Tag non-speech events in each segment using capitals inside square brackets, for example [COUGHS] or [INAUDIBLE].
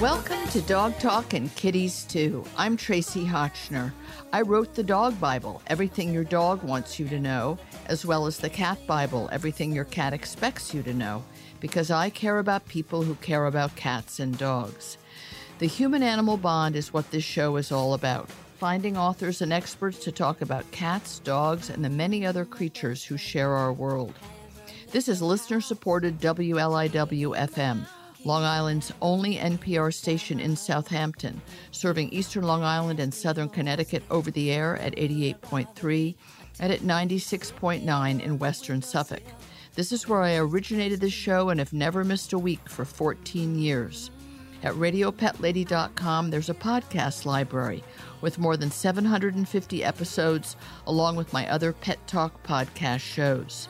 Welcome to Dog Talk and Kitties Too. I'm Tracie Hotchner. I wrote the Dog Bible, Everything Your Dog Wants You to Know, as well as the Cat Bible, Everything Your Cat Expects You to Know, because I care about people who care about cats and dogs. The human animal bond is what this show is all about finding authors and experts to talk about cats, dogs, and the many other creatures who share our world. This is listener supported WLIW FM, Long Island's only NPR station in Southampton, serving eastern Long Island and southern Connecticut over the air at 88.3 and at 96.9 in western Suffolk. This is where I originated the show and have never missed a week for 14 years. At RadioPetLady.com, there's a podcast library with more than 750 episodes, along with my other Pet Talk podcast shows.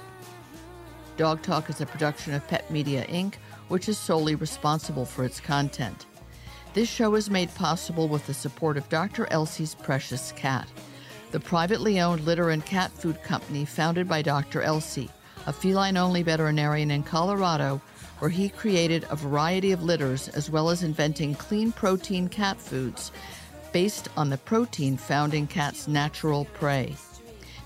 Dog Talk is a production of Pet Media Inc., which is solely responsible for its content. This show is made possible with the support of Dr. Elsey's Precious Cat, the privately owned litter and cat food company founded by Dr. Elsie, a feline only veterinarian in Colorado where he created a variety of litters as well as inventing clean protein cat foods based on the protein found in cats' natural prey.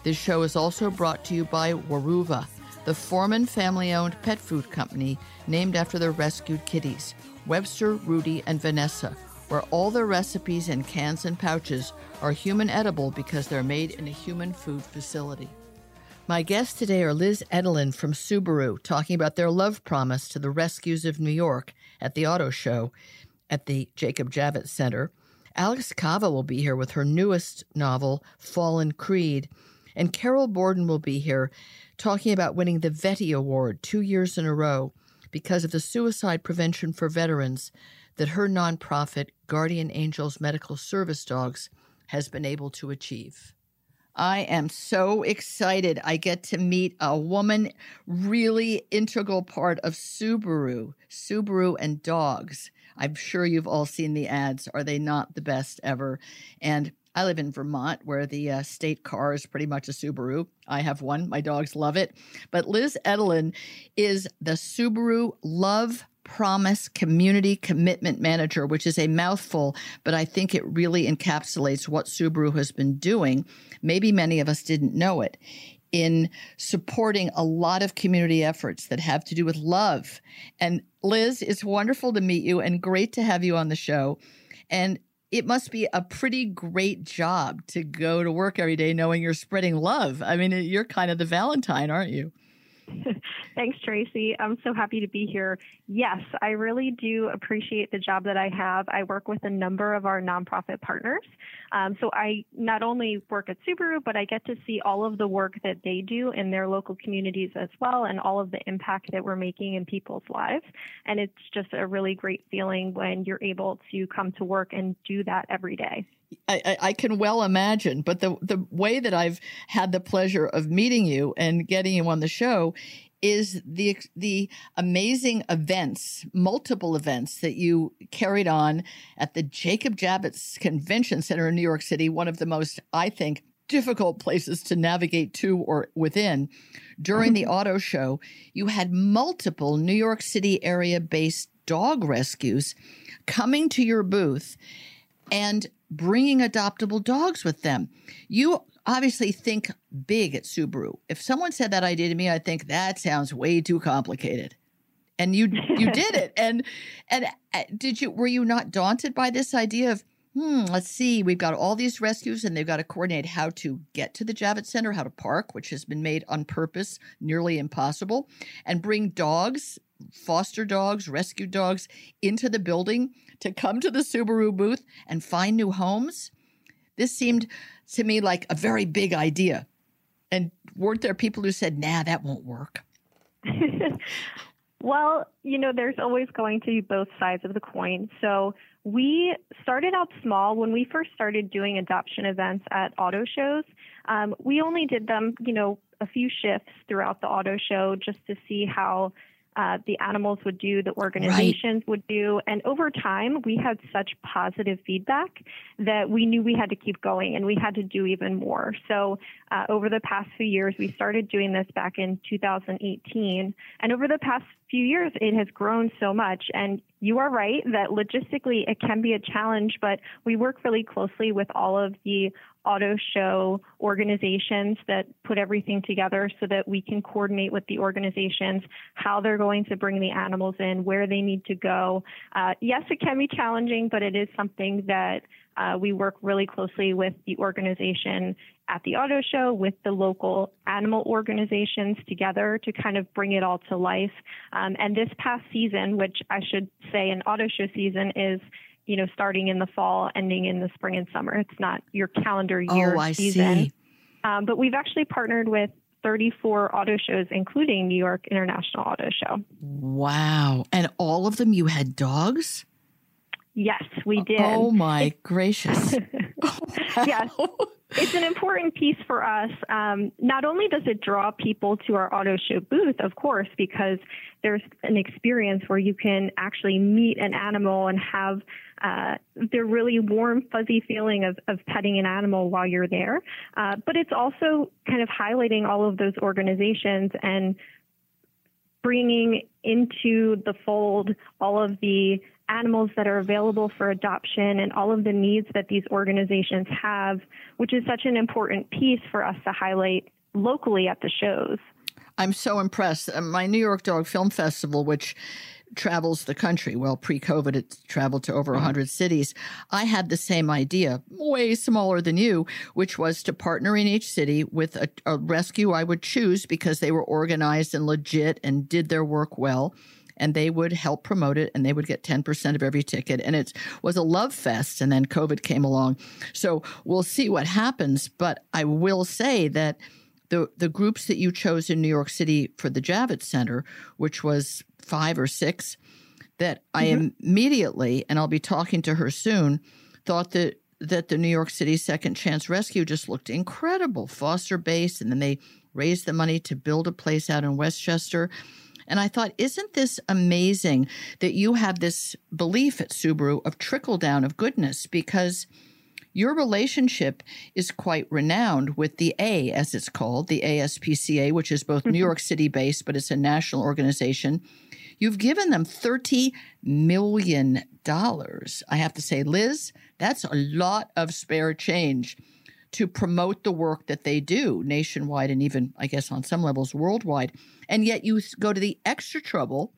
This show is also brought to you by Weruva, the Forman family owned pet food company named after their rescued kitties, Webster, Rudy, and Vanessa, where all their recipes and cans and pouches are human edible because they're made in a human food facility. My guests today are Liz Edelin from Subaru, talking about their love promise to the rescues of New York at the auto show at the Jacob Javits Center. Alex Kava will be here with her newest novel, Fallen Creed. And Carol Borden will be here talking about winning the Vetty Award two years in a row because of the suicide prevention for veterans that her nonprofit, Guardian Angels Medical Service Dogs, has been able to achieve. I am so excited. I get to meet a woman, really integral part of Subaru, Subaru and dogs. I'm sure you've all seen the ads. Are they not the best ever? And I live in Vermont, where the uh, state car is pretty much a Subaru. I have one. My dogs love it. But Liz Edelin is the Subaru Love Promise Community Commitment Manager, which is a mouthful, but I think it really encapsulates what Subaru has been doing. Maybe many of us didn't know it in supporting a lot of community efforts that have to do with love. And Liz, it's wonderful to meet you and great to have you on the show. And it must be a pretty great job to go to work every day knowing you're spreading love. I mean, you're kind of the Valentine, aren't you? [LAUGHS] Thanks, Tracie. I'm so happy to be here. Yes, I really do appreciate the job that I have. I work with a number of our nonprofit partners. Um, so I not only work at Subaru, but I get to see all of the work that they do in their local communities as well and all of the impact that we're making in people's lives. And it's just a really great feeling when you're able to come to work and do that every day. I, I, can well imagine, but the the way that I've had the pleasure of meeting you and getting you on the show is the the amazing events, multiple events that you carried on at the Jacob Javits Convention Center in New York City, one of the most, I think, difficult places to navigate to or within. During the mm-hmm. auto show, you had multiple New York City area based dog rescues coming to your booth and bringing adoptable dogs with them. You obviously think big at Subaru. If someone said that idea to me, I'd think that sounds way too complicated. And you you [LAUGHS] did it. And and uh, did you were you not daunted by this idea of hmm, let's see, we've got all these rescues and they've got to coordinate how to get to the Javits Center, how to park, which has been made on purpose nearly impossible, and bring dogs, foster dogs, rescue dogs into the building to come to the Subaru booth and find new homes. This seemed to me like a very big idea. And weren't there people who said, nah, that won't work? [LAUGHS] well, you know, there's always going to be both sides of the coin. So we started out small when we first started doing adoption events at auto shows. Um, we only did them, you know, a few shifts throughout the auto show just to see how uh, the animals would do, the organizations right. would do. And over time, we had such positive feedback that we knew we had to keep going and we had to do even more. So uh, over the past few years, we started doing this back in 2018. And over the past few years, it has grown so much. And you are right that logistically it can be a challenge, but we work really closely with all of the auto show organizations that put everything together so that we can coordinate with the organizations how they're going to bring the animals in, where they need to go. Uh, yes, it can be challenging, but it is something that uh, we work really closely with the organization at the auto show, with the local animal organizations together to kind of bring it all to life. Um, and this past season, which I should say an auto show season is you know, starting in the fall, ending in the spring and summer. It's not your calendar year oh, I season. See. Um, but we've actually partnered with 34 auto shows, including New York International Auto Show. Wow. And all of them you had dogs? Yes, we did. Oh my gracious. [LAUGHS] oh, wow. Yes. It's an important piece for us. Um, not only does it draw people to our auto show booth, of course, because there's an experience where you can actually meet an animal and have uh, the really warm, fuzzy feeling of, of petting an animal while you're there. Uh, but it's also kind of highlighting all of those organizations and bringing into the fold all of the animals that are available for adoption and all of the needs that these organizations have, which is such an important piece for us to highlight locally at the shows. I'm so impressed. Uh, my New York Dog Film Festival, which travels the country. Well, pre COVID, it traveled to over 100 mm-hmm. cities. I had the same idea, way smaller than you, which was to partner in each city with a, a rescue I would choose because they were organized and legit and did their work well and they would help promote it and they would get 10% of every ticket. And it was a love fest. And then COVID came along. So we'll see what happens. But I will say that the, the groups that you chose in New York City for the Javits Center, which was five or six, that mm-hmm. I immediately, and I'll be talking to her soon, thought that that the New York City Second Chance Rescue just looked incredible, foster based, and then they raised the money to build a place out in Westchester. And I thought, isn't this amazing that you have this belief at Subaru of trickle down of goodness? Because your relationship is quite renowned with the A, as it's called, the ASPCA, which is both New mm-hmm. York City based, but it's a national organization. You've given them $30 million. I have to say, Liz, that's a lot of spare change to promote the work that they do nationwide and even, I guess, on some levels worldwide. And yet you go to the extra trouble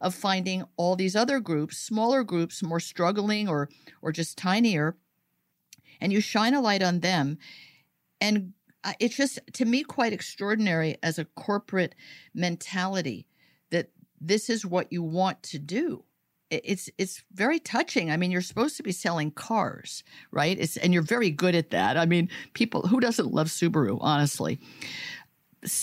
of finding all these other groups, smaller groups, more struggling or or just tinier, and you shine a light on them. And uh, it's just to me quite extraordinary as a corporate mentality that this is what you want to do it's it's very touching. I mean, you're supposed to be selling cars, right? It's and you're very good at that. I mean, people who doesn't love Subaru, honestly.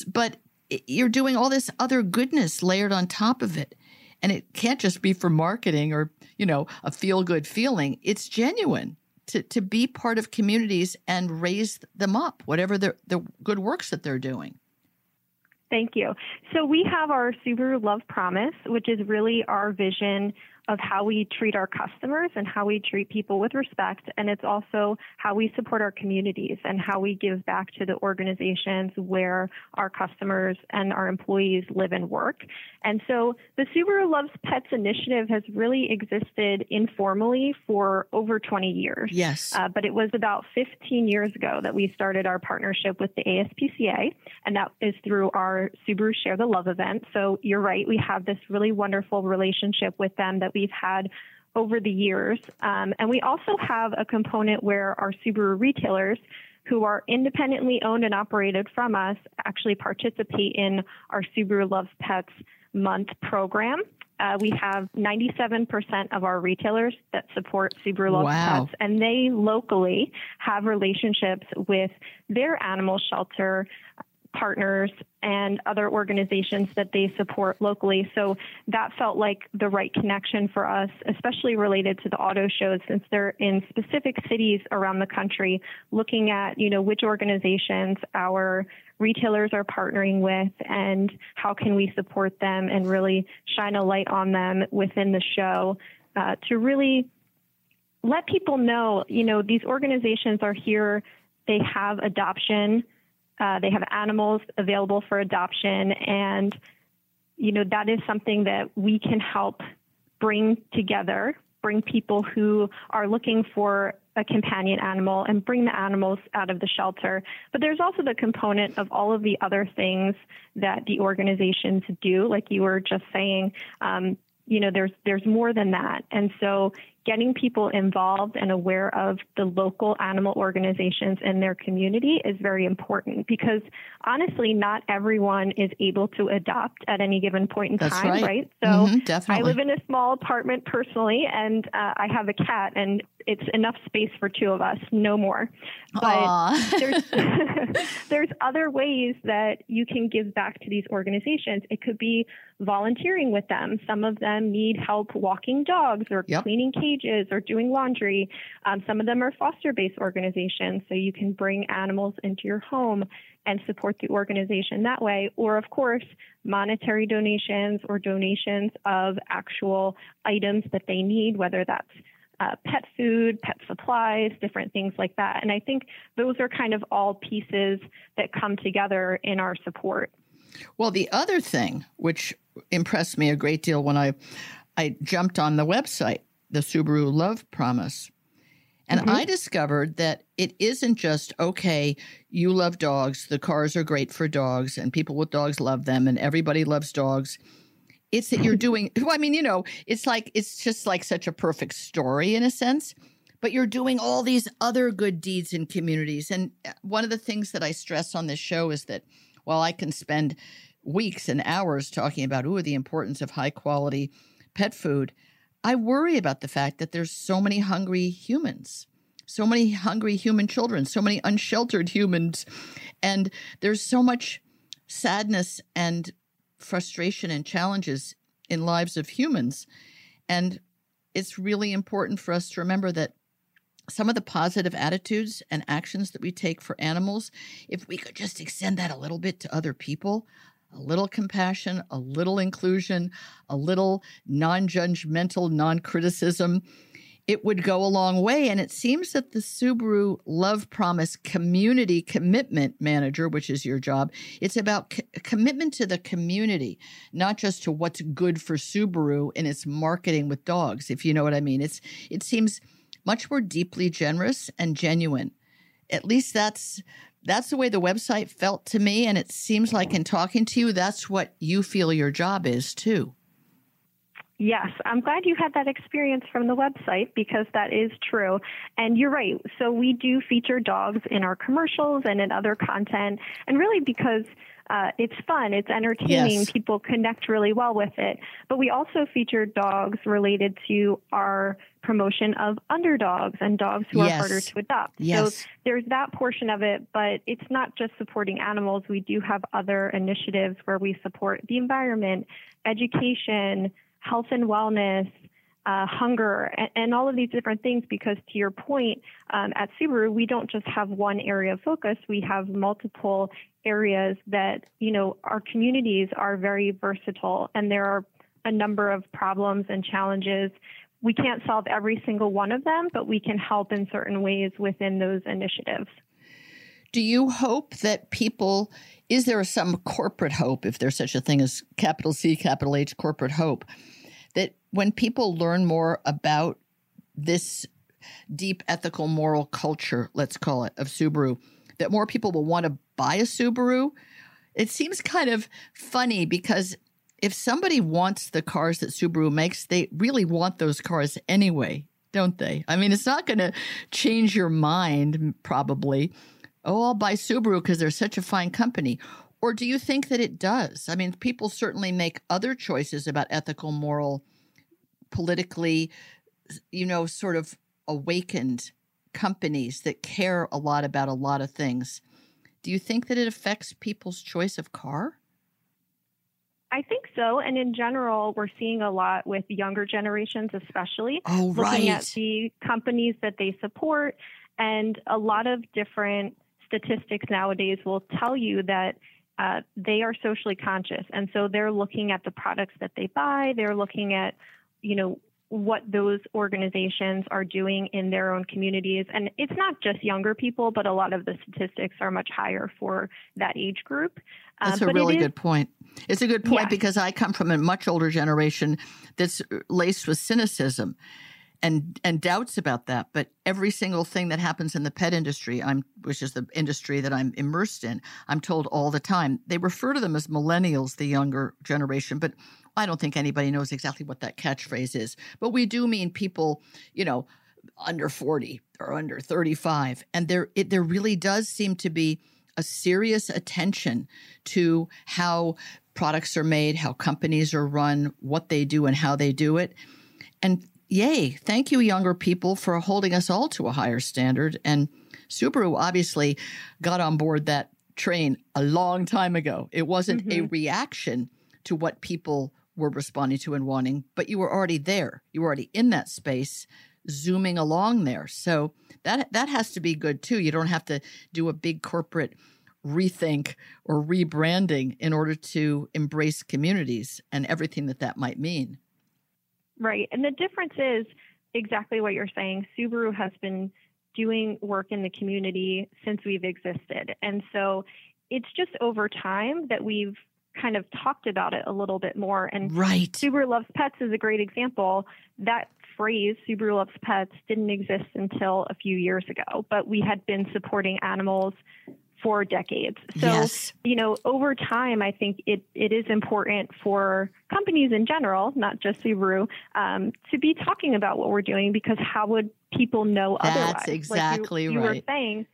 But you're doing all this other goodness layered on top of it. And it can't just be for marketing or, you know, a feel good feeling. It's genuine to, to be part of communities and raise them up, whatever the, the good works that they're doing. Thank you. So we have our Subaru Love Promise, which is really our vision of how we treat our customers and how we treat people with respect. And it's also how we support our communities and how we give back to the organizations where our customers and our employees live and work. And so the Subaru Loves Pets initiative has really existed informally for over 20 years. Yes. Uh, but it was about 15 years ago that we started our partnership with the ASPCA, and that is through our Subaru Share the Love event. So you're right, we have this really wonderful relationship with them that we've had over the years. Um, and we also have a component where our Subaru retailers who are independently owned and operated from us actually participate in our Subaru Loves Pets month program. Uh, we have 97% of our retailers that support Subaru Loves wow. Pets, and they locally have relationships with their animal shelter partners and other organizations that they support locally. So that felt like the right connection for us, especially related to the auto shows since they're in specific cities around the country, looking at, you know, which organizations our retailers are partnering with and how can we support them and really shine a light on them within the show uh, to really let people know, you know, these organizations are here, they have adoption uh, they have animals available for adoption, and you know that is something that we can help bring together, bring people who are looking for a companion animal and bring the animals out of the shelter. But there's also the component of all of the other things that the organizations do, like you were just saying. Um, you know, there's there's more than that, and so getting people involved and aware of the local animal organizations in their community is very important because honestly, not everyone is able to adopt at any given point in That's time, right. right? So mm-hmm, I live in a small apartment personally, and uh, I have a cat, and it's enough space for two of us, no more. But there's [LAUGHS] [LAUGHS] there's other ways that you can give back to these organizations. It could be volunteering with them. Some of them need help walking dogs or yep. cleaning cages or doing laundry. Um, some of them are foster based organizations, so you can bring animals into your home and support the organization that way. Or, of course, monetary donations or donations of actual items that they need, whether that's uh, pet food, pet supplies, different things like that. And I think those are kind of all pieces that come together in our support. Well, the other thing which impressed me a great deal when I I jumped on the website, the Subaru Love Promise, and mm-hmm. I discovered that it isn't just okay, you love dogs, the cars are great for dogs and people with dogs love them and everybody loves dogs it's that you're doing, [LAUGHS] well, I mean, you know, it's like, it's just like such a perfect story in a sense, but you're doing all these other good deeds in communities. And uh, one of the things that I stress on this show is that while I can spend weeks and hours talking about, ooh, the importance of high quality pet food, I worry about the fact that there's so many hungry humans so many hungry human children, so many unsheltered [LAUGHS] humans, and there's so much sadness and frustration and challenges in lives of humans. And it's really important for us to remember that some of the positive attitudes and actions that we take for animals, if we could just extend that a little bit to other people, a little compassion, a little inclusion, a little non judgmental, non criticism, it would go a long way. And it seems that the Subaru Love Promise Community Commitment Manager, which is your job, it's about c- commitment to the community, not just to what's good for Subaru in its marketing with dogs, if you know what I mean. It's it seems much more deeply generous and genuine. At least that's that's the way the website felt to me and it seems like in talking to you that's what you feel your job is too. Yes, I'm glad you had that experience from the website because that is true. And you're right. So we do feature dogs in our commercials and in other content, and really because uh, it's fun, it's entertaining, yes. people connect really well with it. But we also feature dogs related to our promotion of underdogs and dogs who yes. are harder to adopt. Yes. So there's that portion of it, but it's not just supporting animals. We do have other initiatives where we support the environment, education health and wellness, uh, hunger, and, and, all of these different things. Because to your point, um, at Subaru, we don't just have one area of focus; we have multiple areas that you know our communities are very versatile, and there are a number of problems and challenges. We can't solve every single one of them, but we can help in certain ways within those initiatives. Do you hope that people, is there some corporate hope, if there's such a thing as capital C, capital H, corporate hope, when people learn more about this deep ethical moral culture, let's call it, of Subaru, that more people will want to buy a Subaru? It seems kind of funny because if somebody wants the cars that Subaru makes, they really want those cars anyway, don't they? I mean, it's not going to change your mind, probably oh, I'll buy Subaru because they're such a fine company? Or do you think that it does? I mean, people certainly make other choices about ethical, moral, politically, you know, sort of awakened companies that care a lot about a lot of things. Do you think that it affects people's choice of car? I think so. And in general, we're seeing a lot with younger generations, especially Oh, looking right. at the companies that they support. And a lot of different statistics nowadays will tell you that uh, they are socially conscious. And so they're looking at the products that they buy, they're looking at, you know, what those organizations are doing in their own communities. And it's not just younger people, but a lot of the statistics are much higher for that age group. Uh, That's a really is- good point. It's a good point Yes. because I come from a much older generation that's laced with cynicism and and doubts about that. But every single thing that happens in the pet industry, I'm which is the industry that I'm immersed in, I'm told all the time. They refer to them as millennials, the younger generation, but I don't think anybody knows exactly what that catchphrase is. But we do mean people, you know, under 40 or under 35 and there it there really does seem to be a serious attention to how products are made, how companies are run, what they do and how they do it. And yay, thank you younger people for holding us all to a higher standard and Subaru obviously got on board that train a long time ago. It wasn't a mm-hmm. reaction to what people were responding to and wanting, but you were already there. You were already in that space, zooming along there. So that that has to be good too. You don't have to do a big corporate rethink or rebranding in order to embrace communities and everything that that might mean. Right. And the difference is exactly what you're saying. Subaru has been doing work in the community since we've existed. And so it's just over time that we've kind of talked about it a little bit more. And Right. Subaru Loves Pets is a great example. That phrase, Subaru Loves Pets, didn't exist until a few years ago, but we had been supporting animals for decades. So, yes. you know, over time, I think it, it is important for companies in general, not just Subaru, um, to be talking about what we're doing because how would people know That's otherwise? Like you- exactly you, right. were saying,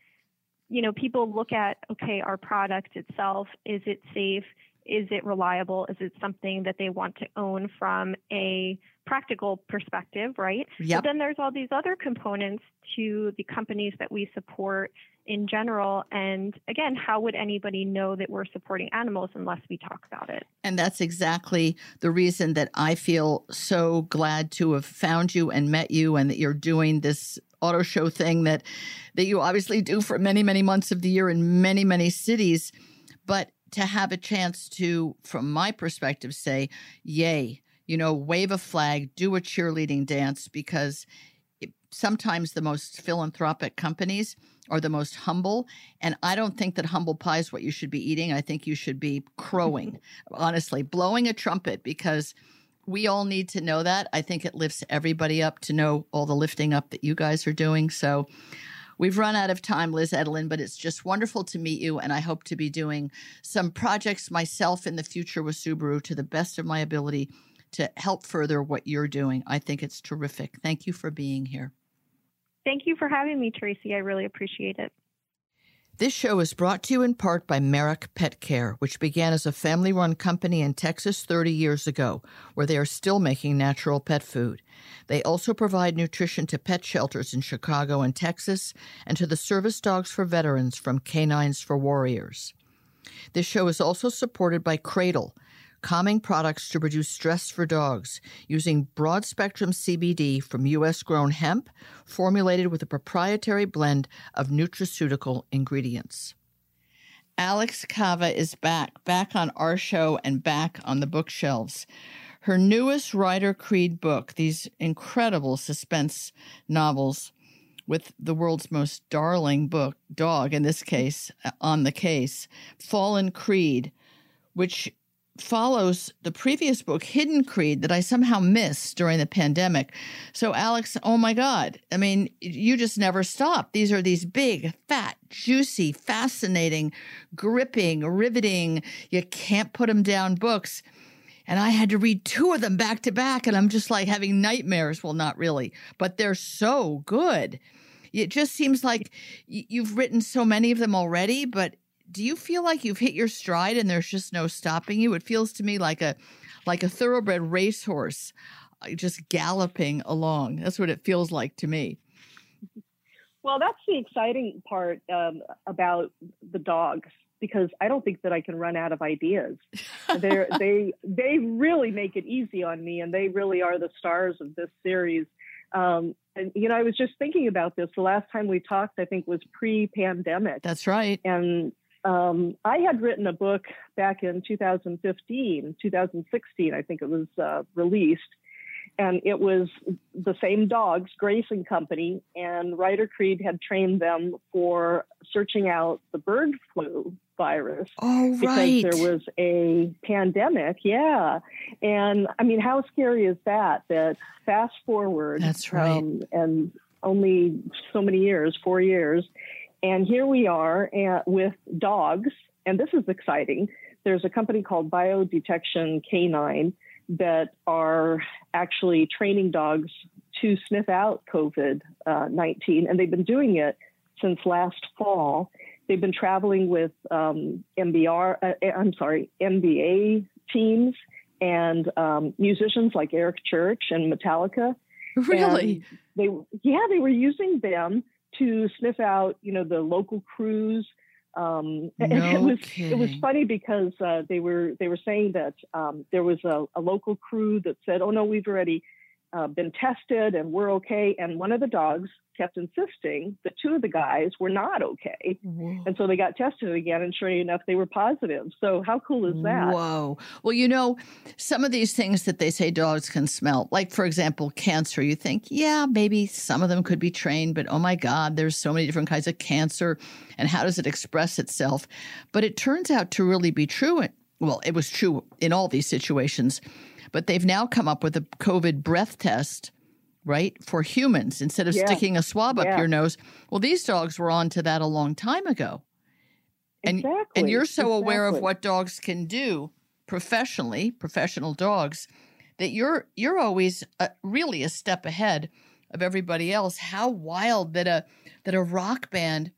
you know, people look at, okay, our product itself, is it safe? Is it reliable? Is it something that they want to own from a practical perspective, right? Yep. But then there's all these other components to the companies that we support in general. And again, how would anybody know that we're supporting animals unless we talk about it? And that's exactly the reason that I feel so glad to have found you and met you and that you're doing this auto show thing that that you obviously do for many many months of the year in many many cities but to have a chance to from my perspective say yay you know wave a flag do a cheerleading dance because it, sometimes the most philanthropic companies are the most humble and i don't think that humble pie is what you should be eating i think you should be crowing [LAUGHS] honestly blowing a trumpet because we all need to know that. I think it lifts everybody up to know all the lifting up that you guys are doing. So we've run out of time, Liz Edelin, but it's just wonderful to meet you. And I hope to be doing some projects myself in the future with Subaru to the best of my ability to help further what you're doing. I think it's terrific. Thank you for being here. Thank you for having me, Tracie. I really appreciate it. This show is brought to you in part by Merrick Pet Care, which began as a family run company in Texas 30 years ago, where they are still making natural pet food. They also provide nutrition to pet shelters in Chicago and Texas and to the service dogs for veterans from K9s For Warriors. This show is also supported by Cradle, calming products to reduce stress for dogs using broad spectrum CBD from U.S. grown hemp, formulated with a proprietary blend of nutraceutical ingredients. Alex Kava is back, back on our show and back on the bookshelves. Her newest Ryder Creed book, these incredible suspense novels with the world's most darling book, dog in this case, uh, on the case, Fallen Creed, which follows the previous book, Hidden Creed, that I somehow missed during the pandemic. So, Alex, oh my God. I mean, you just never stop. These are these big, fat, juicy, fascinating, gripping, riveting, you can't put them down books. And I had to read two of them back to back, and I'm just like having nightmares. Well, not really, but they're so good. It just seems like you've written so many of them already, but do you feel like you've hit your stride and there's just no stopping you? It feels to me like a like a thoroughbred racehorse uh, just galloping along. That's what it feels like to me. Well, that's the exciting part um, about the dogs because I don't think that I can run out of ideas. they [LAUGHS] they they really make it easy on me, and they really are the stars of this series. Um, and you know, I was just thinking about this. The last time we talked, I think, was pre-pandemic. That's right. And um, I had written a book back in 2015, 2016, I think it was uh, released, and it was the same dogs, Grayson Company, and Ryder Creed had trained them for searching out the bird flu virus. Oh, right. Because there was a pandemic, yeah. And I mean, how scary is that? That fast forward. That's right. Um, and only so many years, four years. And here we are uh, with dogs, and this is exciting. There's a company called BioDetection K9 that are actually training dogs to sniff out COVID uh, 19, and they've been doing it since last fall. They've been traveling with um, MBR, uh, I'm sorry, NBA teams and um, musicians like Eric Church and Metallica. [LAUGHS] Really? And they, yeah, they were using them to sniff out, you know, the local crews. Um, [LAUGHS] no it was kidding. it was funny because uh, they were they were saying that um, there was a, a, local crew that said, "Oh no, we've already uh, been tested and we're okay," and one of the dogs kept insisting that two of the guys were not okay. Whoa. And so they got tested again, and sure enough, they were positive. So, how cool is that? Whoa. Well, you know, some of these things that they say dogs can smell, like, for example, cancer, you think, yeah, maybe some of them could be trained, but oh my God, there's so many different kinds of cancer, and how does it express itself? But it turns out to really be true. Well, it was true in all these situations, but they've now come up with a COVID breath test right? For humans instead of yeah. sticking a swab yeah. up your nose. Well, these dogs were onto that a long time ago. And, exactly. and you're so exactly. aware of what dogs can do professionally, professional dogs, that you're you're always uh, really a step ahead of everybody else. How wild that a that a rock band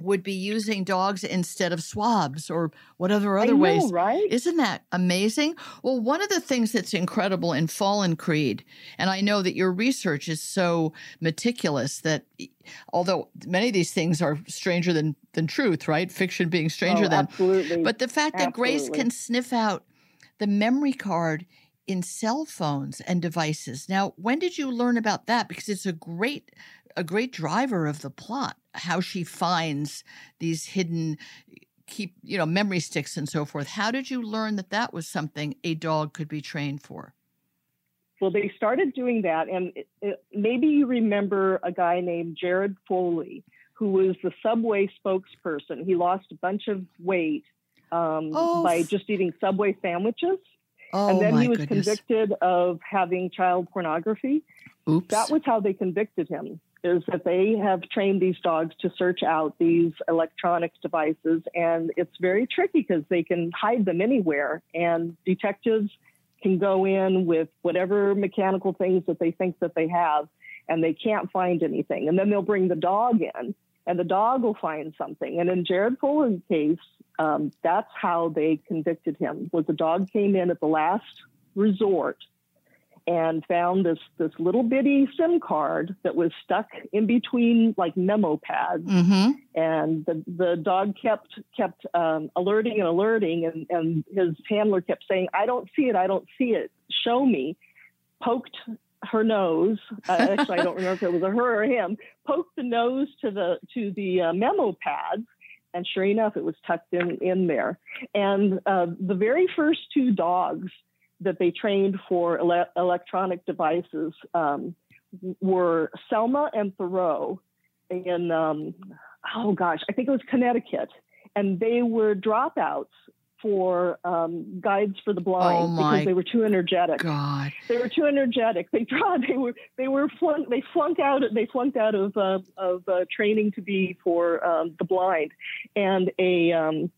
would be using dogs instead of swabs or whatever other know, ways. Right? Isn't that amazing? Well, one of the things that's incredible in Fallen Creed, and I know that your research is so meticulous that although many of these things are stranger than than truth, right? Fiction being stranger oh, than absolutely. But the fact that absolutely. Grace can sniff out the memory card in cell phones and devices. Now, when did you learn about that? Because it's a great a great driver of the plot how she finds these hidden keep you know memory sticks and so forth how did you learn that that was something a dog could be trained for well they started doing that and it, it, maybe you remember a guy named jared Fogle who was the subway spokesperson he lost a bunch of weight um, oh. by just eating subway sandwiches oh, and then he was goodness. convicted of having child pornography Oops. that was how they convicted him is that they have trained these dogs to search out these electronic devices and it's very tricky because they can hide them anywhere and detectives can go in with whatever mechanical things that they think that they have and they can't find anything. And then they'll bring the dog in and the dog will find something. And in jared Fogle's case um, that's how they convicted him was the dog came in at the last resort and found this this little bitty SIM card that was stuck in between like memo pads, mm-hmm. and the the dog kept kept um, alerting and alerting, and and his handler kept saying, "I don't see it, I don't see it, show me." Poked her nose. Uh, actually, I don't remember if it was a her or him. Poked the nose to the to the uh, memo pads, and sure enough, it was tucked in in there. And uh, the very first two dogs that they trained for ele- electronic devices um, were Selma and Thoreau in, um, oh gosh, I think it was Connecticut. And they were dropouts for um, guides for the blind oh because they were too energetic. God, they were too energetic. They tried. They were. They were flunk. They flunked out. They flunked out of uh, of uh, training to be for um, the blind, and a um,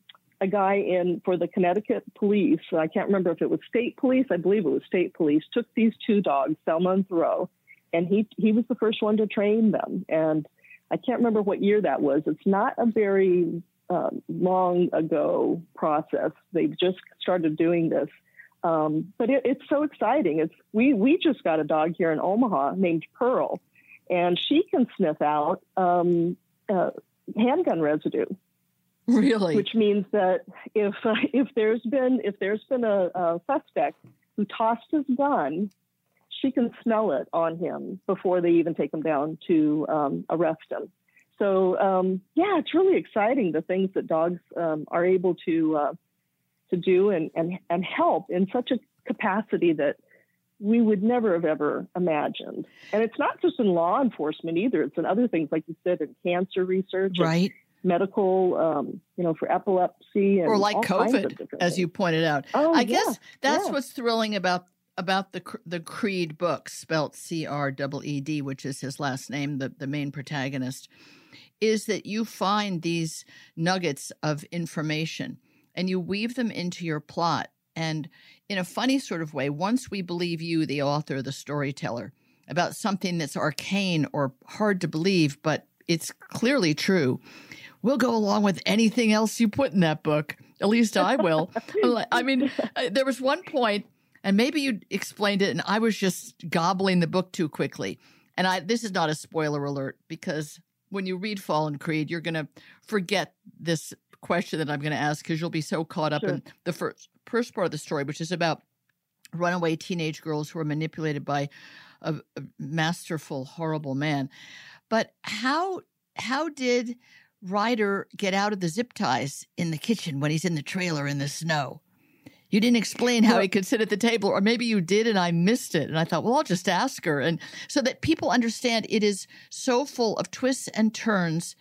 a guy in for the Connecticut police. I can't remember if it was state police. I believe it was state police. Took these two dogs, Selma and Thoreau, and he he was the first one to train them. And I can't remember what year that was. It's not a very uh, long ago process. They've just started doing this. Um, but it, it's so exciting. It's we we just got a dog here in Omaha named Pearl, and she can sniff out um, uh, handgun residue, [LAUGHS] Really? which means that if uh, if there's been if there's been a, a suspect who tossed his gun, she can smell it on him before they even take him down to um, arrest him. So um, yeah, it's really exciting the things that dogs um, are able to uh, to do and, and and help in such a capacity that we would never have ever imagined. And it's not just in law enforcement either; it's in other things, like you said, in cancer research, right. Medical, um, you know, for epilepsy, and Or like all kinds of COVID, as you pointed out. Oh, I yeah, guess that's yeah. what's thrilling about about the the Creed books, spelt C R E E D, which is his last name, the the main protagonist, is that you find these nuggets of information and you weave them into your plot. And in a funny sort of way, once we believe you, the author, the storyteller, about something that's arcane or hard to believe, but it's clearly true, we'll go along with anything else you put in that book. At least I will. [LAUGHS] I mean, uh, there was one point, and maybe you explained it, and I was just gobbling the book too quickly. And I this is not a spoiler alert because when you read Fallen Creed, you're going to forget this question that I'm going to ask because you'll be so caught up Sure. in the first first part of the story, which is about runaway teenage girls who are manipulated by a, a masterful, horrible man. But how how did Ryder get out of the zip ties in the kitchen when he's in the trailer in the snow? You didn't explain how Well- he could sit at the table, or maybe you did and I missed it. And I thought, well, I'll just ask her. And so that people understand it is so full of twists and turns,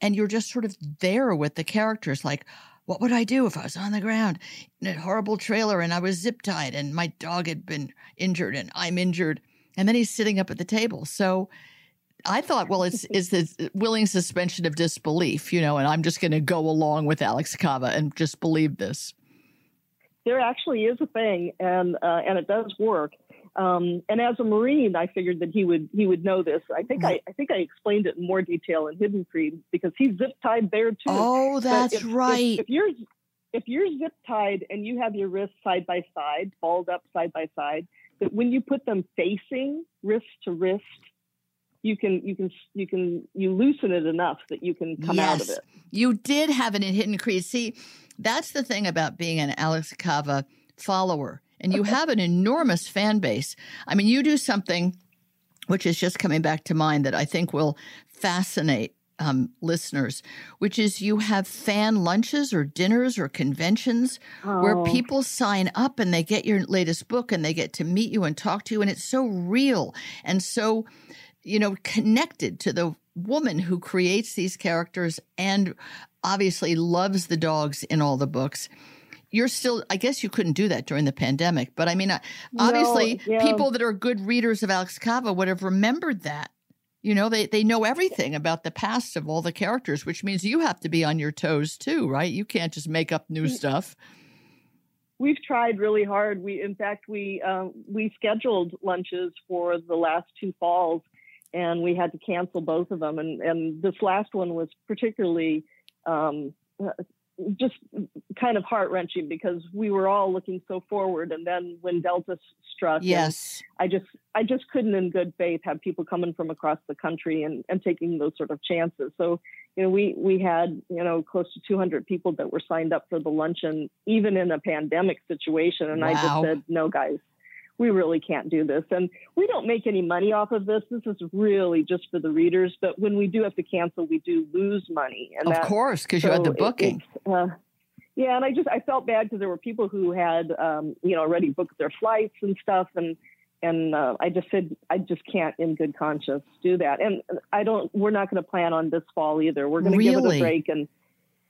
and you're just sort of there with the characters. Like, what would I do if I was on the ground in a horrible trailer and I was zip tied and my dog had been injured and I'm injured? And then he's sitting up at the table. So I thought, well, it's is the willing suspension of disbelief, you know, and I'm just going to go along with Alex Kava and just believe this. there actually is a thing, and uh, and it does work. Um, and as a Marine, I figured that he would he would know this. I think I, I think I explained it in more detail in Hidden Creed because he's zip tied there too. Oh, that's if- if- right. If, you're if you're zip tied and you have your wrists side by side, balled up side by side, that when you put them facing wrist to wrist, you can you can you can you loosen it enough that you can come out of Yes. it. You did have an in Hidden Creed. See, that's the thing about being an Alex Kava follower. And you have an enormous fan base. I mean, you do something which is just coming back to mind that I think will fascinate um, listeners, which is you have fan lunches or dinners or conventions where Oh. people sign up and they get your latest book and they get to meet you and talk to you. And it's so real and so, you know, connected to the woman who creates these characters and obviously loves the dogs in all the books. You're still, I guess you couldn't do that during the pandemic, but I mean, No, obviously, yeah. people that are good readers of Alex Kava would have remembered that. You know, they, they know everything about the past of all the characters, which means you have to be on your toes too, right? You can't just make up new stuff. we've tried really hard. We, in fact, we um, we scheduled lunches for the last two falls, and we had to cancel both of them. And and this last one was particularly um, just kind of heart wrenching because we were all looking so forward, and then when Delta struck, Yes. I just I just couldn't in good faith have people coming from across the country and, and taking those sort of chances. So, you know, we we had, you know, close to 200 people that were signed up for the luncheon even in a pandemic situation and I just said, "No, guys. We really can't do this." And we don't make any money off of this. This is really just for the readers, but when we do have to cancel, we do lose money. And Of that, course, because you had the so it- booking. uh, yeah, and I just I felt bad because there were people who had um, you know already booked their flights and stuff, and and uh, I just said I just can't in good conscience do that, and I don't. We're not going to plan on this fall either. We're going to give it a break, and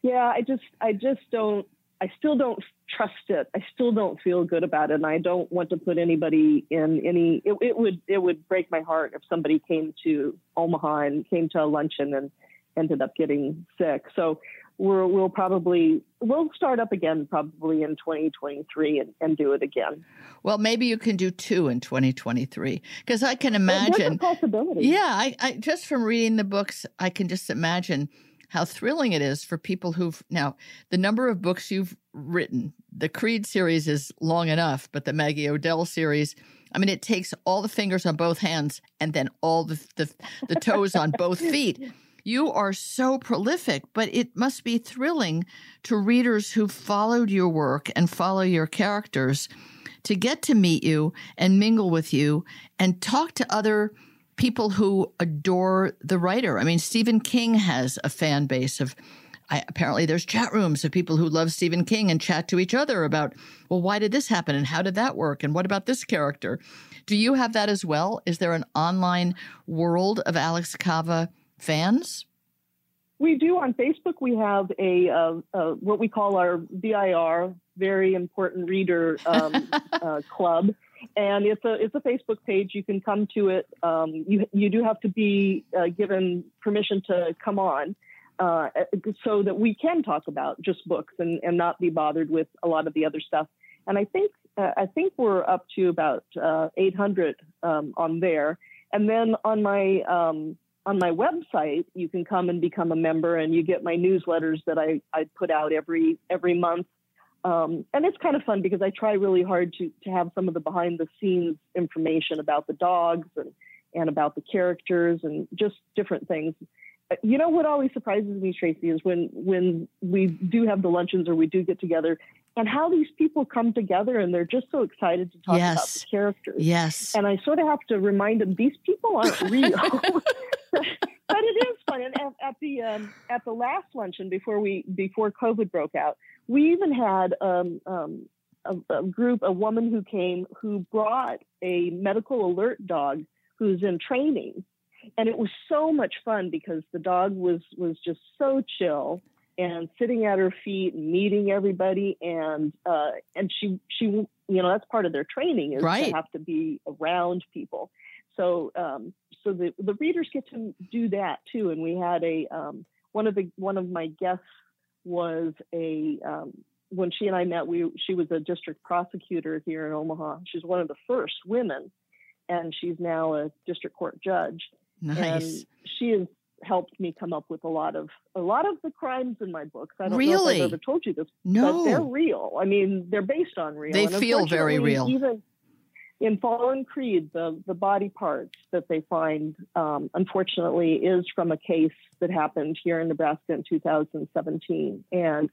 yeah, I just I just don't. I still don't trust it. I still don't feel good about it, and I don't want to put anybody in any. It, it would it would break my heart if somebody came to Omaha and came to a luncheon and ended up getting sick. So we're, we'll probably we'll start up again probably in 2023 and, and do it again. Well, maybe you can do two in 2023 because I can imagine. possibility. Yeah, I, I just from reading the books, I can just imagine how thrilling it is for people who've now the number of books you've written. The Creed series is long enough, but the Maggie O'Dell series, I mean, it takes all the fingers on both hands and then all the, the, the toes on both [LAUGHS] feet. You are so prolific, but it must be thrilling to readers who followed your work and follow your characters to get to meet you and mingle with you and talk to other people who adore the writer. I mean, Stephen King has a fan base of I, apparently there's chat rooms of people who love Stephen King and chat to each other about, well, why did this happen and how did that work and what about this character? Do you have that as well? Is there an online world of Alex Kava fans? We do on Facebook. We have a uh, uh, what we call our VIR, very important reader um, [LAUGHS] uh, club, and it's a it's a Facebook page. You can come to it. Um, you you do have to be uh, given permission to come on, uh, so that we can talk about just books and, and not be bothered with a lot of the other stuff. And I think uh, I think we're up to about 800 um, on there, and then on my um, on my website, you can come and become a member, and you get my newsletters that I, I put out every every month. Um, and it's kind of fun because I try really hard to to have some of the behind the scenes information about the dogs and and about the characters and just different things. You know what always surprises me, Tracie, is when when we do have the luncheons or we do get together, and how these people come together and they're just so excited to talk yes. about the characters. Yes. And I sort of have to remind them these people aren't [LAUGHS] real. [LAUGHS] but it is fun. And at, at the um, at the last luncheon before we before COVID broke out, we even had um, um, a, a, group, a woman who came who brought a medical alert dog who's in training, and it was so much fun because the dog was was just so chill and sitting at her feet and meeting everybody and uh, and she she you know that's part of their training is right. to have to be around people so um, so the the readers get to do that too. And we had a um, one of the one of my guests was a um, when she and I met, we she was a district prosecutor here in Omaha. She's one of the first women, and she's now a district court judge. Nice. And she has helped me come up with a lot of a lot of the crimes in my books. I don't really? know if I've ever told you this, no. but they're real. I mean, they're based on real. They and feel very real. Even in Fallen Creed, the, the body parts that they find, um, unfortunately, is from a case that happened here in Nebraska in 2017. And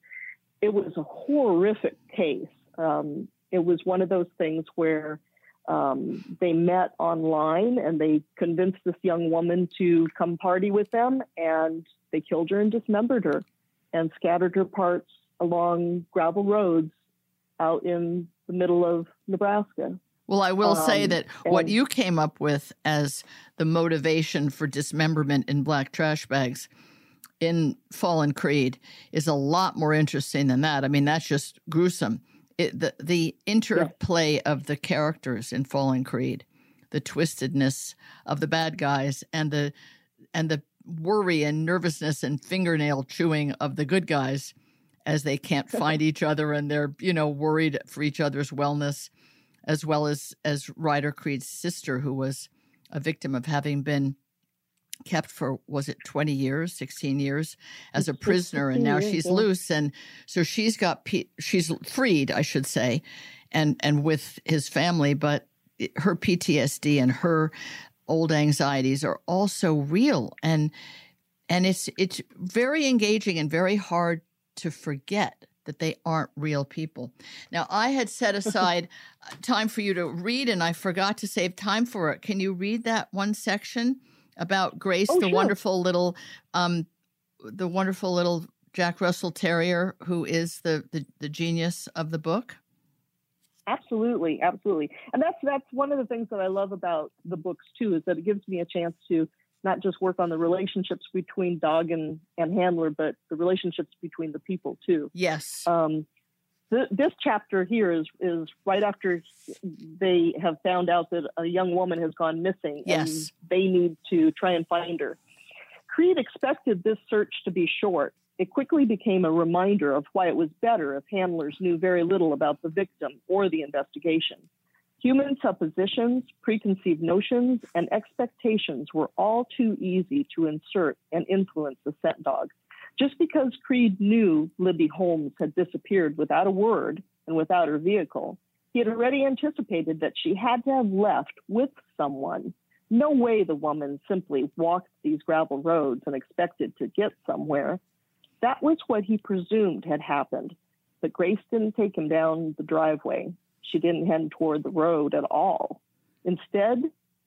it was a horrific case. Um, it was one of those things where um, they met online and they convinced this young woman to come party with them, and they killed her and dismembered her and scattered her parts along gravel roads out in the middle of Nebraska. Well, I will Um, say that what you came up with as the motivation for dismemberment in black trash bags in Fallen Creed is a lot more interesting than that. I mean, that's just gruesome. It, the the interplay of the characters in Fallen Creed, the twistedness of the bad guys, and the and the worry and nervousness and fingernail chewing of the good guys as they can't [LAUGHS] find each other and they're you know worried for each other's wellness as well as as Ryder Creed's sister, who was a victim of having been kept for was it 20 years 16 years as a prisoner and now she's loose and so she's got P- she's freed i should say and and with his family but her ptsd and her old anxieties are also real and and it's it's very engaging and very hard to forget that they aren't real people. Now, I had set [LAUGHS] aside time for you to read, and I forgot to save time for it. Can you read that one section about Grace, Oh, the sure. wonderful little, um, the wonderful little Jack Russell Terrier, who is the the, the genius of the book? Absolutely, absolutely. And that's that's one of the things that I love about the books too, is that it gives me a chance to not just work on the relationships between dog and, and handler, but the relationships between the people too. Yes. Um, th- this chapter here is is right after they have found out that a young woman has gone missing, Yes. and they need to try and find her. Creed expected this search to be short. It quickly became a reminder of why it was better if handlers knew very little about the victim or the investigation. Human suppositions, preconceived notions, and expectations were all too easy to insert and influence the scent dog. Just because Creed knew Libby Holmes had disappeared without a word and without her vehicle, He had already anticipated that she had to have left with someone. No way the woman simply walked these gravel roads and expected to get somewhere. That was what he presumed had happened. But Grace didn't take him down the driveway. She didn't head toward the road at all. Instead,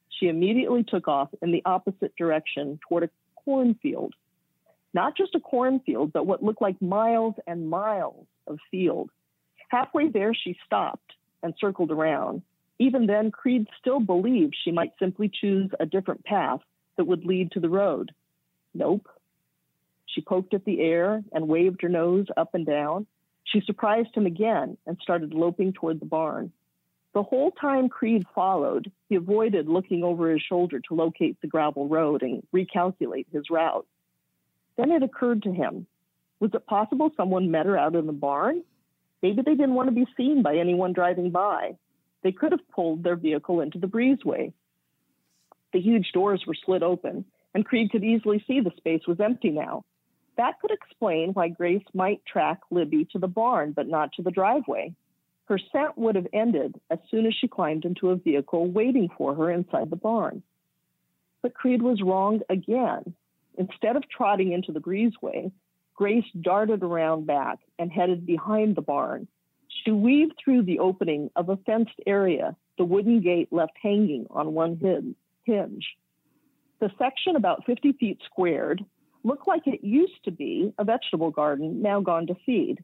she immediately took off in the opposite direction toward a cornfield. Not just a cornfield, but what looked like miles and miles of field. Halfway there, she stopped and circled around. Even then, Creed still believed she might simply choose a different path that would lead to the road. Nope. She poked at the air and waved her nose up and down. She surprised him again and started loping toward the barn. The whole time Creed followed, he avoided looking over his shoulder to locate the gravel road and recalculate his route. Then it occurred to him was it possible someone met her out in the barn? Maybe they didn't want to be seen by anyone driving by. They could have pulled their vehicle into the breezeway. The huge doors were slid open, and Creed could easily see the space was empty now. That could explain why Grace might track Libby to the barn, but not to the driveway. Her scent would have ended as soon as she climbed into a vehicle waiting for her inside the barn. But Creed was wrong again. Instead of trotting into the breezeway, Grace darted around back and headed behind the barn. She weaved through the opening of a fenced area, the wooden gate left hanging on one hinge. The section, about 50 feet squared, looked like it used to be a vegetable garden, now gone to seed.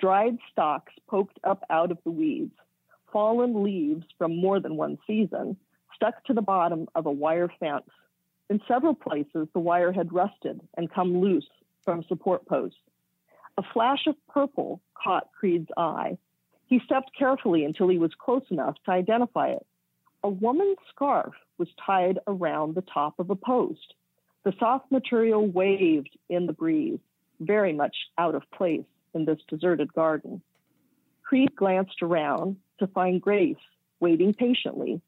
Dried stalks poked up out of the weeds, fallen leaves from more than one season, stuck to the bottom of a wire fence. In several places, the wire had rusted and come loose from support posts. A flash of purple caught Creed's eye. He stepped carefully until he was close enough to identify it. A woman's scarf was tied around the top of a post. The soft material waved in the breeze, very much out of place in this deserted garden. Creed glanced around to find Grace waiting patiently.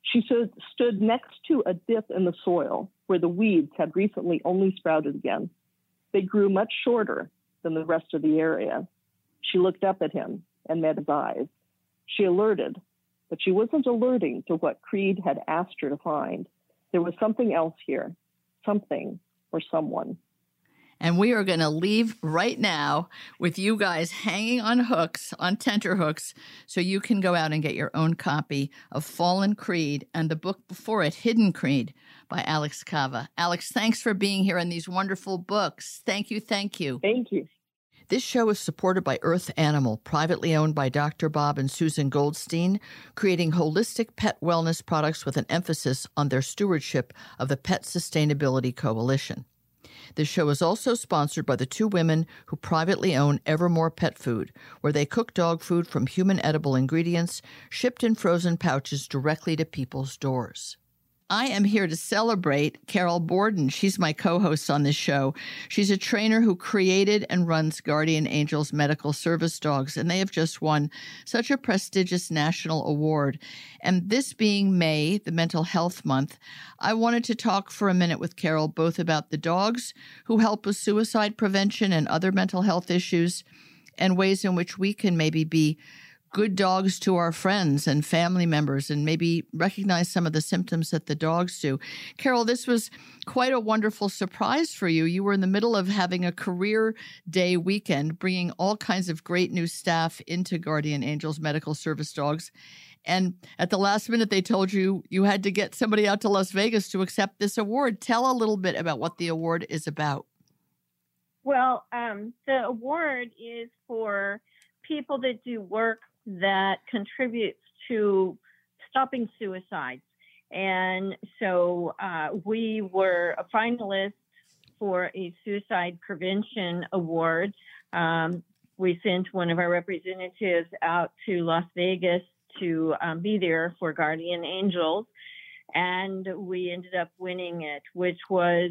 She stood, next to a dip in the soil where the weeds had recently only sprouted again. They grew much shorter than the rest of the area. She looked up at him and met his eyes. She alerted, but she wasn't alerting to what Creed had asked her to find. There was something else here, something or someone. And we are going to leave right now with you guys hanging on hooks, on tenter hooks, so you can go out and get your own copy of Fallen Creed and the book before it, Hidden Creed by Alex Kava. Alex, thanks for being here and these wonderful books. Thank you. Thank you. Thank you. This show is supported by Earth Animal, privately owned by Dr. Bob and Susan Goldstein, creating holistic pet wellness products with an emphasis on their stewardship of the Pet Sustainability Coalition. This show is also sponsored by the two women who privately own Evermore Pet Food, where they cook dog food from human edible ingredients shipped in frozen pouches directly to people's doors. I am here to celebrate Carol Borden. She's my co host on this show. She's a trainer who created and runs Guardian Angels Medical Service Dogs, and they have just won such a prestigious national award. And this being May, the Mental Health Month, I wanted to talk for a minute with Carol both about the dogs who help with suicide prevention and other mental health issues, and ways in which we can maybe be good dogs to our friends and family members and maybe recognize some of the symptoms that the dogs do. Carol, this was quite a wonderful surprise for you. You were in the middle of having a career day weekend, bringing all kinds of great new staff into Guardian Angels Medical Service Dogs. And at the last minute, they told you you had to get somebody out to Las Vegas to accept this award. Tell a little bit about what the award is about. Well, um, the award is for people that do work that contributes to stopping suicides. And so uh, we were a finalist for a suicide prevention award. Um, we sent one of our representatives out to Las Vegas to um, be there for Guardian Angels, and we ended up winning it, which was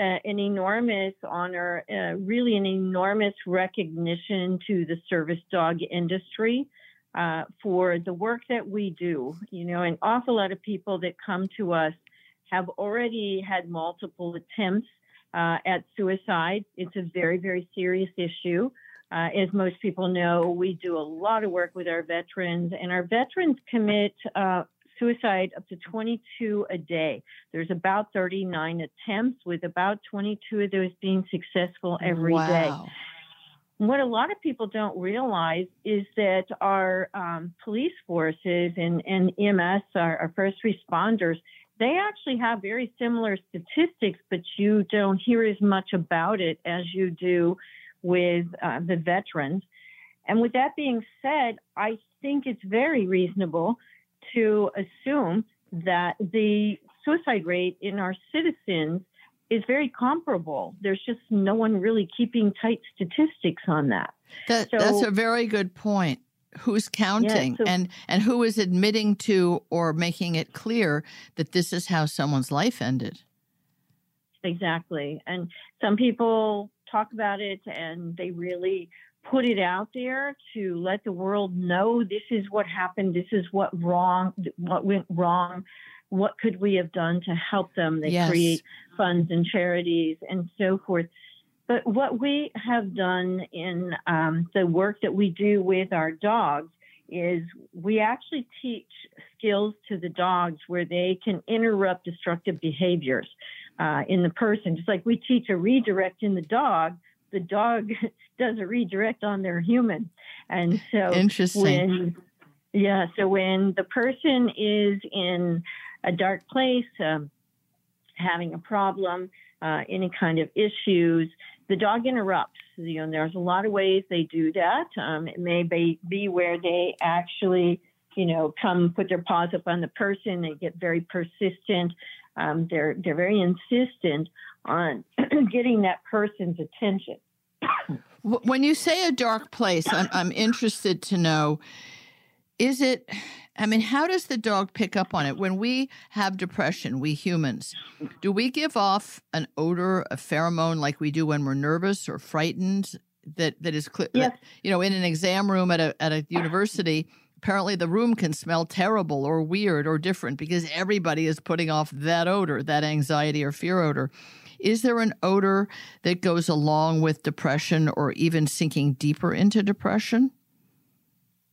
uh, an enormous honor, uh, really an enormous recognition to the service dog industry uh, for the work that we do. You know, an awful lot of people that come to us have already had multiple attempts uh, at suicide. It's a very, very serious issue. Uh, as most people know, we do a lot of work with our veterans, and our veterans commit uh, suicide up to 22 a day. There's about 39 attempts, with about 22 of those being successful every day. What a lot of people don't realize is that our um, police forces and, and EMS, our, our first responders, they actually have very similar statistics, but you don't hear as much about it as you do with uh, the veterans. And with that being said, I think it's very reasonable to assume that the suicide rate in our citizens is very comparable. There's just no one really keeping tight statistics on that. That, So- that's a very good point. Who's counting so- and and who is admitting to or making it clear that this is how someone's life ended? Exactly. And some people talk about it and they really put it out there to let the world know this is what happened, this is what wrong what went wrong, what could we have done to help them? They Yes. create funds and charities and so forth. But what we have done in um, the work that we do with our dogs is we actually teach skills to the dogs where they can interrupt destructive behaviors uh, in the person. Just like we teach a redirect in the dog, the dog [LAUGHS] does a redirect on their human. And so Interesting. when yeah, so when the person is in a dark place, um, having a problem, uh, any kind of issues, the dog interrupts. You know, there's a lot of ways they do that. Um, it may be, be where they actually, you know, come put their paws up on the person. They get very persistent. Um, they're they're very insistent on [CLEARS THROAT] getting that person's attention. When you say a dark place, I'm, I'm interested to know is it, I mean, how does the dog pick up on it? When we have depression, we humans, do we give off an odor, a pheromone like we do when we're nervous or frightened? That, that is clear. Yes. You know, in an exam room at a, at a university, apparently the room can smell terrible or weird or different because everybody is putting off that odor, that anxiety or fear odor. Is there an odor that goes along with depression or even sinking deeper into depression?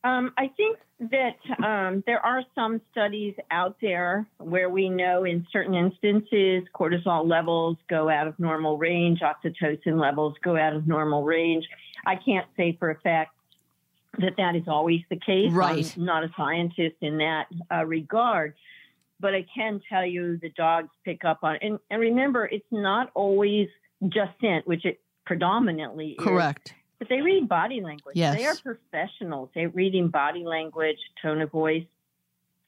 Um, I think that um, there are some studies out there where we know in certain instances cortisol levels go out of normal range, oxytocin levels go out of normal range. I can't say for a fact that that is always the case. Right. I'm not a scientist in that uh, regard, but I can tell you the dogs pick up on. And, and remember, it's not always just scent, which it predominantly is. But they read body language. Yes. They are professionals. They're reading body language, tone of voice,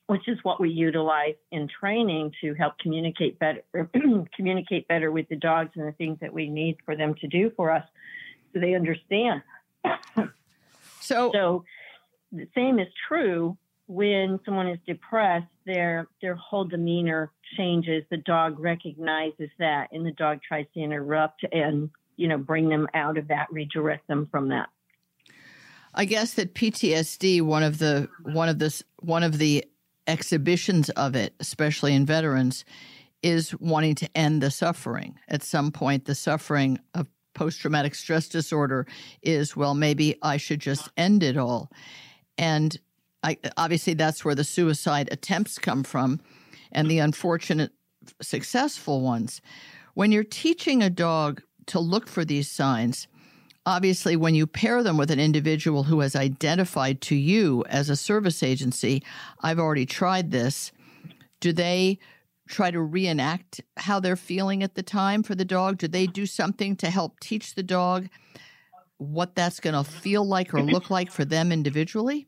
which is what we utilize in training to help communicate better [CLEARS THROAT] communicate better with the dogs and the things that we need for them to do for us so they understand. [COUGHS] So, So the same is true when someone is depressed, their their whole demeanor changes. The dog recognizes that and the dog tries to interrupt and, you know, bring them out of that, redirect them from that. I guess that PTSD one of the one of this one of the exhibitions of it, especially in veterans, is wanting to end the suffering. At some point, the suffering of post traumatic stress disorder is well, maybe I should just end it all, and I, obviously that's where the suicide attempts come from, and the unfortunate successful ones. When you're teaching a dog to look for these signs, obviously when you pair them with an individual who has identified to you as a service agency i've already tried this do they try to reenact how they're feeling at the time for the dog do they do something to help teach the dog what that's going to feel like or look like for them individually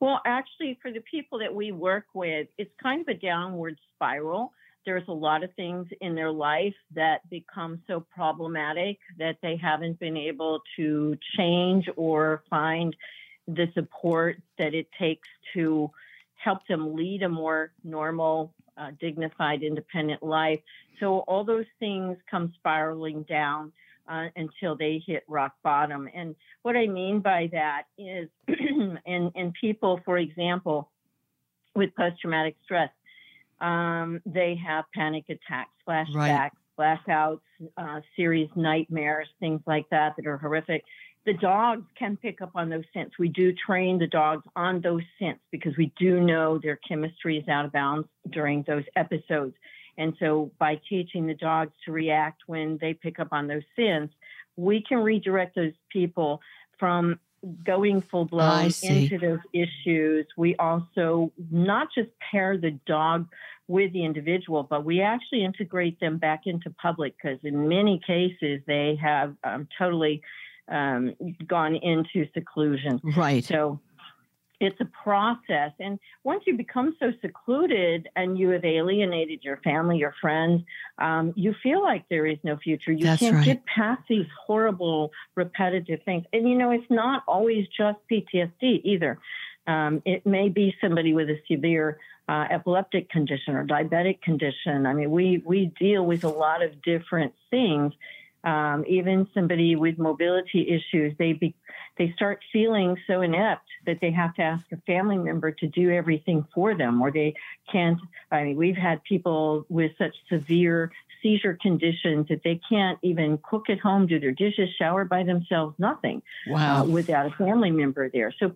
Well, actually, for the people that we work with, it's kind of a downward spiral. There's a lot of things in their life that become so problematic that they haven't been able to change or find the support that it takes to help them lead a more normal, uh, dignified, independent life. So all those things come spiraling down uh, until they hit rock bottom. And what I mean by that is, [CLEARS THROAT] in in people, for example, with post traumatic stress, um, they have panic attacks, flashbacks. blackouts, uh, serious nightmares, things like that that are horrific. The dogs can pick up on those scents. We do train the dogs on those scents because we do know their chemistry is out of bounds during those episodes. And so by teaching the dogs to react when they pick up on those scents, we can redirect those people from going full blown into those issues. We also not just pair the dog with the individual, but we actually integrate them back into public because in many cases they have um, totally um, gone into seclusion. Right. So it's a process. And once you become so secluded and you have alienated your family, your friends, um, you feel like there is no future. You That's can't right. get past these horrible, repetitive things. And you know, it's not always just PTSD either. Um, it may be somebody with a severe uh, epileptic condition or diabetic condition. I mean, we we deal with a lot of different things. Um, even somebody with mobility issues, they be, they start feeling so inept that they have to ask a family member to do everything for them, or they can't. I mean, we've had people with such severe seizure conditions that they can't even cook at home, do their dishes, shower by themselves, nothing Wow. uh, without a family member there. So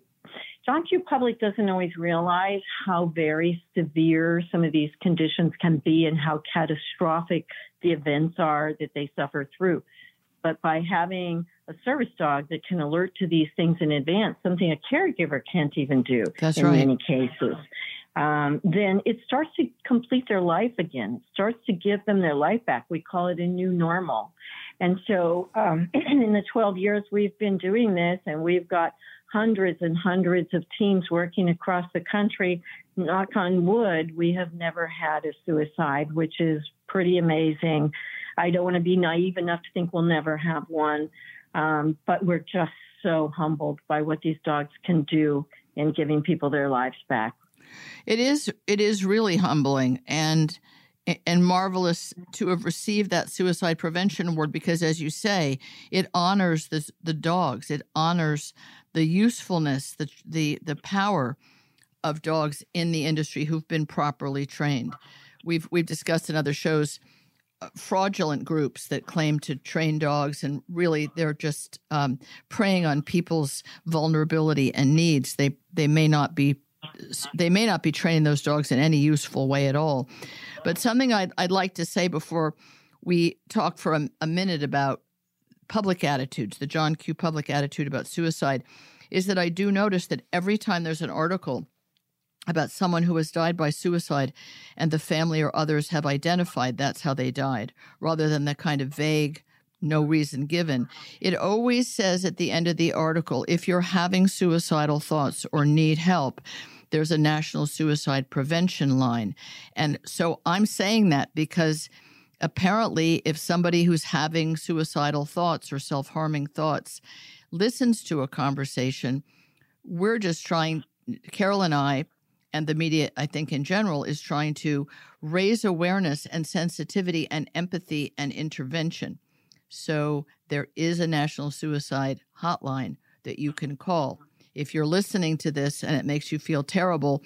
John Q. Public doesn't always realize how very severe some of these conditions can be and how catastrophic the events are that they suffer through. But by having a service dog that can alert to these things in advance, something a caregiver can't even do That's in right. many cases, um, then it starts to complete their life again. It starts to give them their life back. We call it a new normal. And so, um, [CLEARS THROAT] in the 12 years we've been doing this, and we've got hundreds and hundreds of teams working across the country, knock on wood, we have never had a suicide, which is pretty amazing. I don't want to be naive enough to think we'll never have one, um, but we're just so humbled by what these dogs can do in giving people their lives back. It is it is really humbling and and marvelous to have received that suicide prevention award because as you say it honors the the dogs it honors the usefulness the the the power of dogs in the industry who've been properly trained we've we've discussed in other shows uh, fraudulent groups that claim to train dogs and really they're just um, preying on people's vulnerability and needs they they may not be they may not be training those dogs in any useful way at all. But something I'd, I'd like to say before we talk for a, a minute about public attitudes, the John Q. public attitude about suicide, is that I do notice that every time there's an article about someone who has died by suicide and the family or others have identified that's how they died, rather than the kind of vague, no reason given. It always says at the end of the article if you're having suicidal thoughts or need help, there's a national suicide prevention line. And so I'm saying that because apparently, if somebody who's having suicidal thoughts or self harming thoughts listens to a conversation, we're just trying, Carol and I, and the media, I think in general, is trying to raise awareness and sensitivity and empathy and intervention. So there is a national suicide hotline that you can call. If you're listening to this and it makes you feel terrible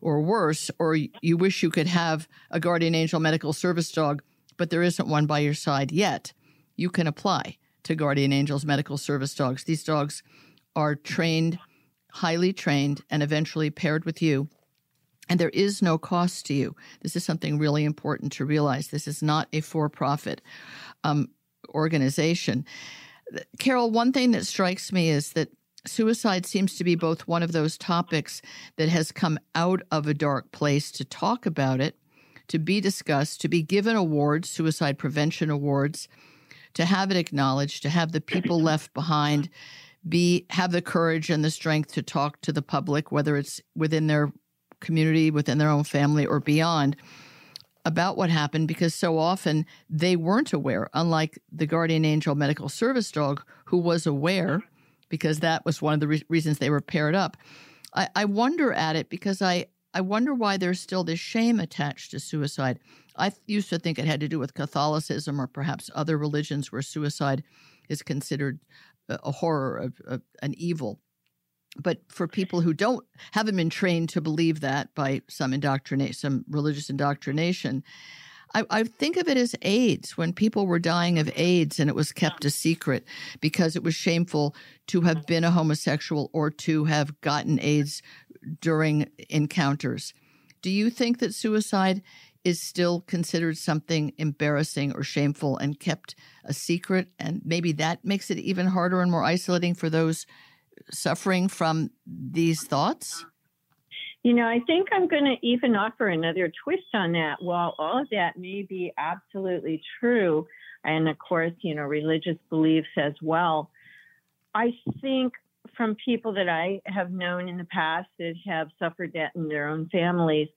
or worse, or you wish you could have a guardian angel medical service dog, but there isn't one by your side yet, you can apply to Guardian Angels medical service dogs. These dogs are trained, highly trained, and eventually paired with you. And there is no cost to you. This is something really important to realize. This is not a for profit um, organization. Carol, one thing that strikes me is that suicide seems to be both one of those topics that has come out of a dark place to talk about it, to be discussed, to be given awards, suicide prevention awards, to have it acknowledged, to have the people left behind be have the courage and the strength to talk to the public, whether it's within their community, within their own family, or beyond, about what happened because so often they weren't aware, unlike the guardian angel medical service dog, who was aware because that was one of the re- reasons they were paired up. I, I wonder at it because I, I wonder why there's still this shame attached to suicide. I used to think it had to do with Catholicism or perhaps other religions where suicide is considered a, horror, a, a, an evil. But for people who don't haven't been trained to believe that by some indoctrinate, some religious indoctrination, I, I think of it as AIDS when people were dying of AIDS and it was kept a secret because it was shameful to have been a homosexual or to have gotten AIDS during encounters. Do you think that suicide is still considered something embarrassing or shameful and kept a secret? And maybe that makes it even harder and more isolating for those suffering from these thoughts? You know, I think I'm going to even offer another twist on that. While all of that may be absolutely true, and of course, you know, religious beliefs as well, I think from people that I have known in the past that have suffered that in their own families,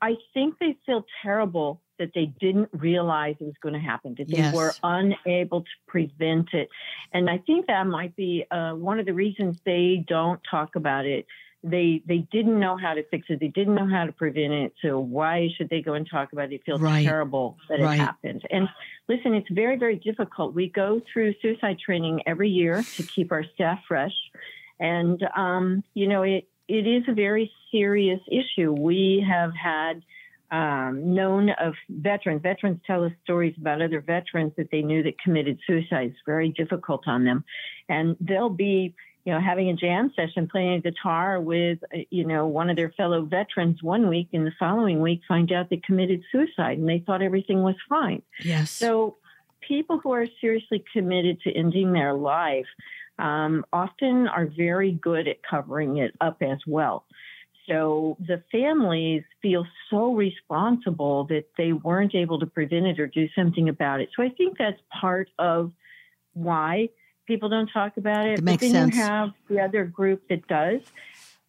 I think they feel terrible that they didn't realize it was going to happen, that they Yes. were unable to prevent it. And I think that might be uh, one of the reasons they don't talk about it. They they didn't know how to fix it. They didn't know how to prevent it. So why should they go and talk about it? It feels Right. terrible that Right. it happened. And listen, it's very very difficult. We go through suicide training every year to keep our staff fresh, and um, you know it it is a very serious issue. We have had um, known of veterans. Veterans tell us stories about other veterans that they knew that committed suicide. It's very difficult on them, and they'll be, you know, having a jam session, playing a guitar with, you know, one of their fellow veterans one week, and the following week find out they committed suicide, and they thought everything was fine. Yes. So, people who are seriously committed to ending their life um, often are very good at covering it up as well. So the families feel so responsible that they weren't able to prevent it or do something about it. So I think that's part of why people don't talk about it. It makes but then sense. you have the other group that does,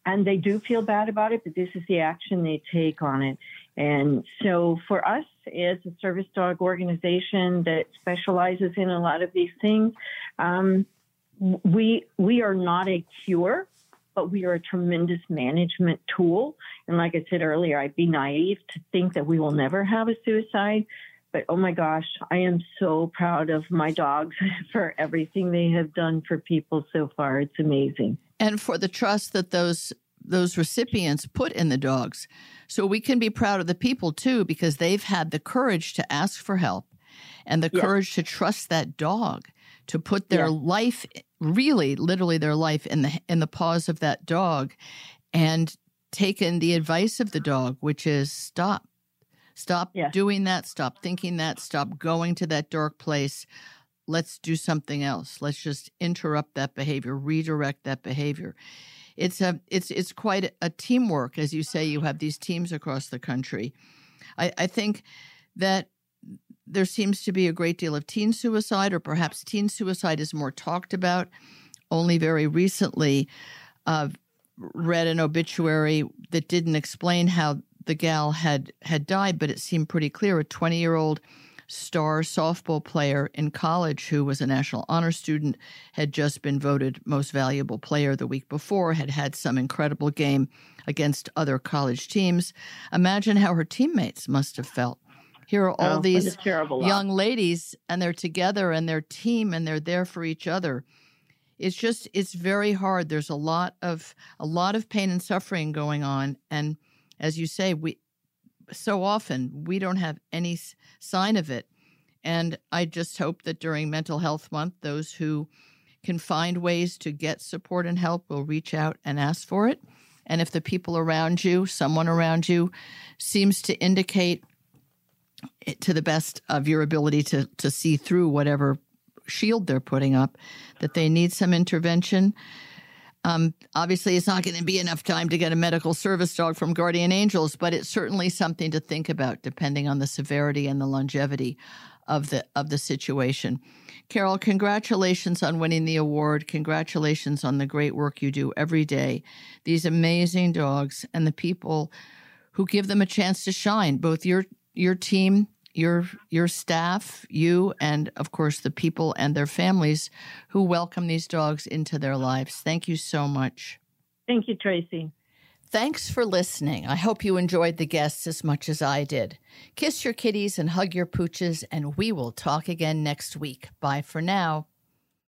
and they do feel bad about it, but this is the action they take on it. And so for us as a service dog organization that specializes in a lot of these things, um, we we are not a cure, but we are a tremendous management tool. And like I said earlier, I'd be naive to think that we will never have a suicide. But oh my gosh, I am so proud of my dogs [LAUGHS] for everything they have done for people so far. It's amazing. and for the trust that those those recipients put in the dogs. So we can be proud of the people too because they've had the courage to ask for help and the Yes. courage to trust that dog to put their Yes. life really literally their life in the in the paws of that dog and taken the advice of the dog which is stop stop Yes. doing that stop thinking that stop going to that dark place. Let's do something else. Let's just interrupt that behavior redirect that behavior. It's a it's it's quite a teamwork as you say you have these teams across the country. I i think that there seems to be a great deal of teen suicide or perhaps teen suicide is more talked about. Only very recently uh, read an obituary that didn't explain how the gal had had died but it seemed pretty clear. A 20 year old star softball player in college who was a national honor student had just been voted most valuable player the week before had had some incredible game against other college teams. Imagine how her teammates must have felt. Here are all Oh, these young ladies and they're together and they're team and they're there for each other. It's just it's very hard. There's a lot of a lot of pain and suffering going on and as you say we so often we don't have any sign of it. And i just hope that during mental health month those who can find ways to get support and help will reach out and ask for it. And if the people around you someone around you seems to indicate to the best of your ability to to see through whatever shield they're putting up that they need some intervention um, obviously it's not going to be enough time to get a medical service dog from guardian angels but it's certainly something to think about depending on the severity and the longevity of the of the situation. Carol congratulations on winning the award. Congratulations on the great work you do every day. These amazing dogs and the people who give them a chance to shine both your your team your your staff you and of course the people and their families who welcome these dogs into their lives thank you so much Thank you, Tracie. Thanks for listening. I hope you enjoyed the guests as much as I did. Kiss your kitties and hug your pooches, and we will talk again next week. Bye for now.